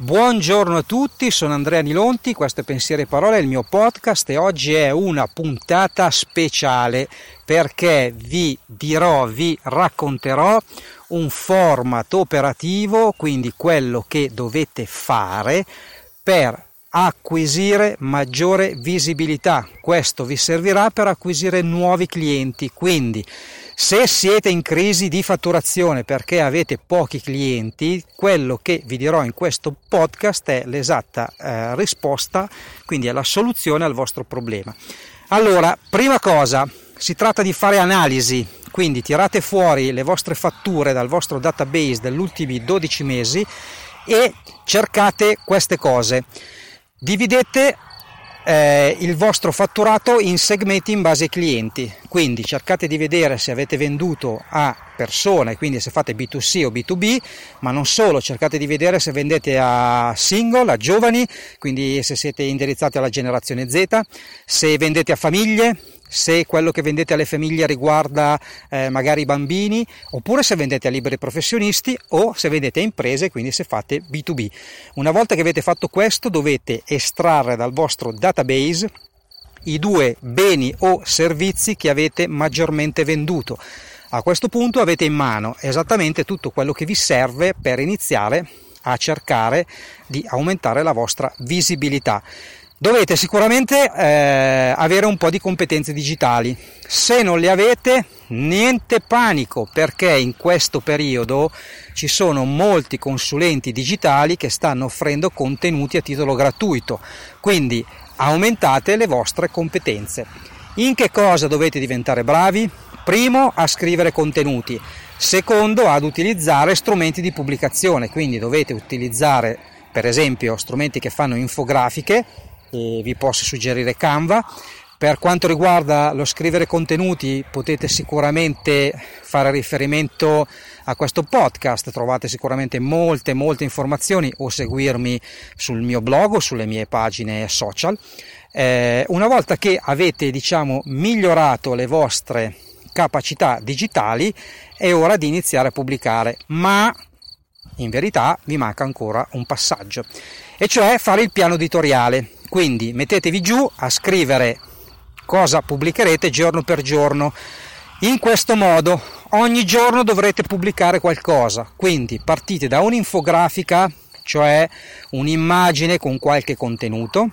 Buongiorno a tutti, sono Andrea Nilonti, questo è Pensieri e Parole, il mio podcast e oggi è una puntata speciale perché vi dirò, vi racconterò un format operativo, quindi quello che dovete fare per acquisire maggiore visibilità. Questo vi servirà per acquisire nuovi clienti, quindi se siete in crisi di fatturazione perché avete pochi clienti, quello che vi dirò in questo podcast è l'esatta eh, risposta, quindi è la soluzione al vostro problema. Allora, prima cosa, si tratta di fare analisi, quindi tirate fuori le vostre fatture dal vostro database degli ultimi 12 mesi e cercate queste cose. Dividete eh, il vostro fatturato in segmenti in base ai clienti. Quindi cercate di vedere se avete venduto a persone, quindi se fate B2C o B2B, ma non solo, cercate di vedere se vendete a single, a giovani, quindi se siete indirizzati alla generazione Z, se vendete a famiglie, se quello che vendete alle famiglie riguarda eh, magari i bambini, oppure se vendete a liberi professionisti o se vendete a imprese, quindi se fate B2B. Una volta che avete fatto questo dovete estrarre dal vostro database i due beni o servizi che avete maggiormente venduto. A questo punto avete in mano esattamente tutto quello che vi serve per iniziare a cercare di aumentare la vostra visibilità. Dovete sicuramente eh, avere un po' di competenze digitali. Se non le avete, niente panico, perché in questo periodo ci sono molti consulenti digitali che stanno offrendo contenuti a titolo gratuito. Quindi aumentate le vostre competenze. In che cosa dovete diventare bravi? Primo, a scrivere contenuti. Secondo, ad utilizzare strumenti di pubblicazione. Quindi dovete utilizzare, per esempio, strumenti che fanno infografiche e vi posso suggerire Canva. Per quanto riguarda lo scrivere contenuti potete sicuramente fare riferimento a questo podcast, trovate sicuramente molte molte informazioni o seguirmi sul mio blog o sulle mie pagine social. Eh, una volta che avete diciamo migliorato le vostre capacità digitali è ora di iniziare a pubblicare, ma in verità vi manca ancora un passaggio, e cioè fare il piano editoriale. Quindi mettetevi giù a scrivere cosa pubblicherete giorno per giorno. In questo modo ogni giorno dovrete pubblicare qualcosa, quindi partite da un'infografica, cioè un'immagine con qualche contenuto,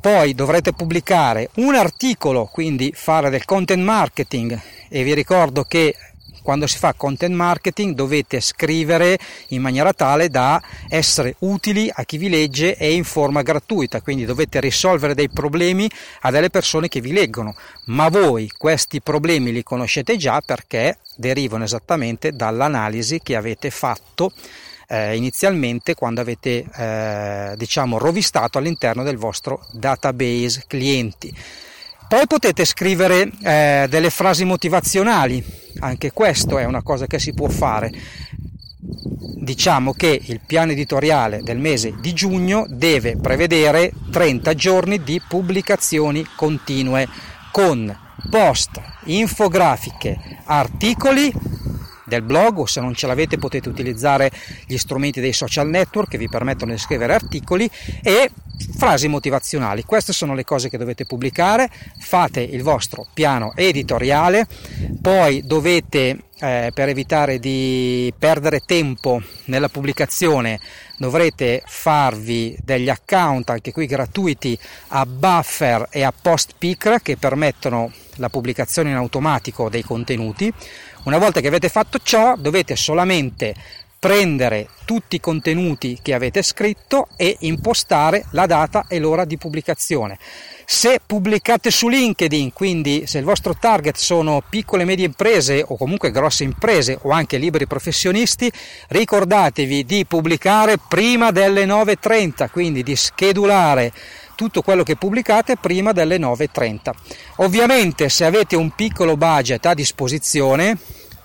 poi dovrete pubblicare un articolo, quindi fare del content marketing. E vi ricordo che quando si fa content marketing dovete scrivere in maniera tale da essere utili a chi vi legge e in forma gratuita, quindi dovete risolvere dei problemi a delle persone che vi leggono, ma voi questi problemi li conoscete già perché derivano esattamente dall'analisi che avete fatto eh, inizialmente quando avete eh, diciamo rovistato all'interno del vostro database clienti. Poi potete scrivere eh, delle frasi motivazionali, anche questo è una cosa che si può fare. Diciamo che il piano editoriale del mese di giugno deve prevedere 30 giorni di pubblicazioni continue con post, infografiche, articoli del blog o se non ce l'avete potete utilizzare gli strumenti dei social network che vi permettono di scrivere articoli e frasi motivazionali. Queste sono le cose che dovete pubblicare, fate il vostro piano editoriale, poi dovete eh, per evitare di perdere tempo nella pubblicazione dovrete farvi degli account anche qui gratuiti a Buffer e a PostPicker che permettono la pubblicazione in automatico dei contenuti. Una volta che avete fatto ciò dovete solamente prendere tutti i contenuti che avete scritto e impostare la data e l'ora di pubblicazione. Se pubblicate su LinkedIn, quindi se il vostro target sono piccole e medie imprese o comunque grosse imprese o anche liberi professionisti, ricordatevi di pubblicare prima delle 9.30, quindi di schedulare tutto quello che pubblicate prima delle 9.30. Ovviamente se avete un piccolo budget a disposizione,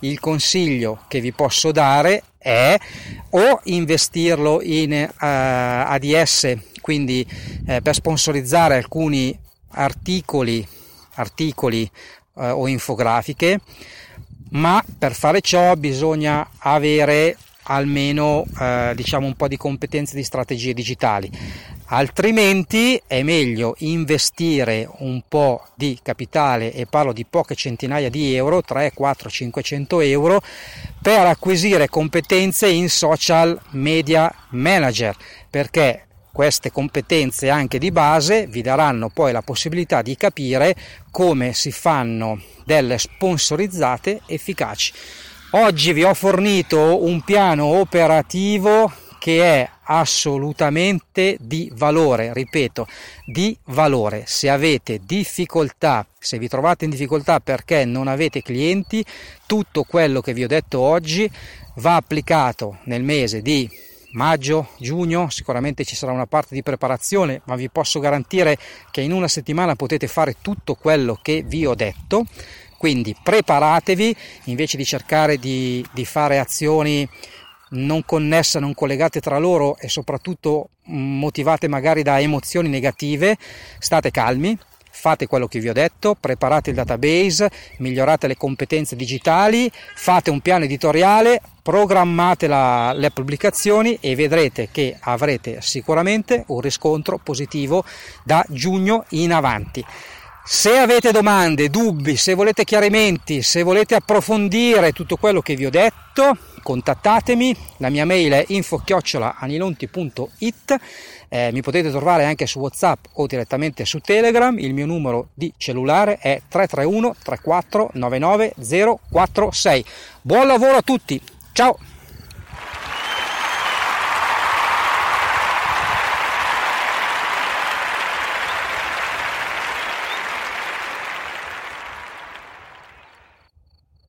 il consiglio che vi posso dare è o investirlo in uh, eh, ADS, quindi uh, per sponsorizzare alcuni articoli, articoli uh, o infografiche, ma per fare ciò bisogna avere almeno eh, diciamo un po' di competenze di strategie digitali altrimenti è meglio investire un po' di capitale e parlo di poche centinaia di euro 3 4 500 euro per acquisire competenze in social media manager perché queste competenze anche di base vi daranno poi la possibilità di capire come si fanno delle sponsorizzate efficaci. Oggi vi ho fornito un piano operativo che è assolutamente di valore, ripeto, di valore. Se avete difficoltà, se vi trovate in difficoltà perché non avete clienti, tutto quello che vi ho detto oggi va applicato nel mese di maggio, giugno, sicuramente ci sarà una parte di preparazione, ma vi posso garantire che in una settimana potete fare tutto quello che vi ho detto. Quindi preparatevi invece di cercare di, di fare azioni non connesse, non collegate tra loro e soprattutto motivate magari da emozioni negative, state calmi, fate quello che vi ho detto, preparate il database, migliorate le competenze digitali, fate un piano editoriale, programmate la, le pubblicazioni e vedrete che avrete sicuramente un riscontro positivo da giugno in avanti. Se avete domande, dubbi, se volete chiarimenti, se volete approfondire tutto quello che vi ho detto, contattatemi, la mia mail è info-anilonti.it, eh, mi potete trovare anche su Whatsapp o direttamente su Telegram, il mio numero di cellulare è 331 34 99 046. Buon lavoro a tutti, ciao!